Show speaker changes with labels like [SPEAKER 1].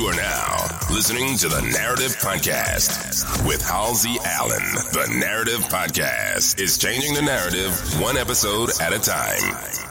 [SPEAKER 1] You are now listening to the Narrative Podcast with Halsey Allen. The Narrative Podcast is changing the narrative one episode at a time.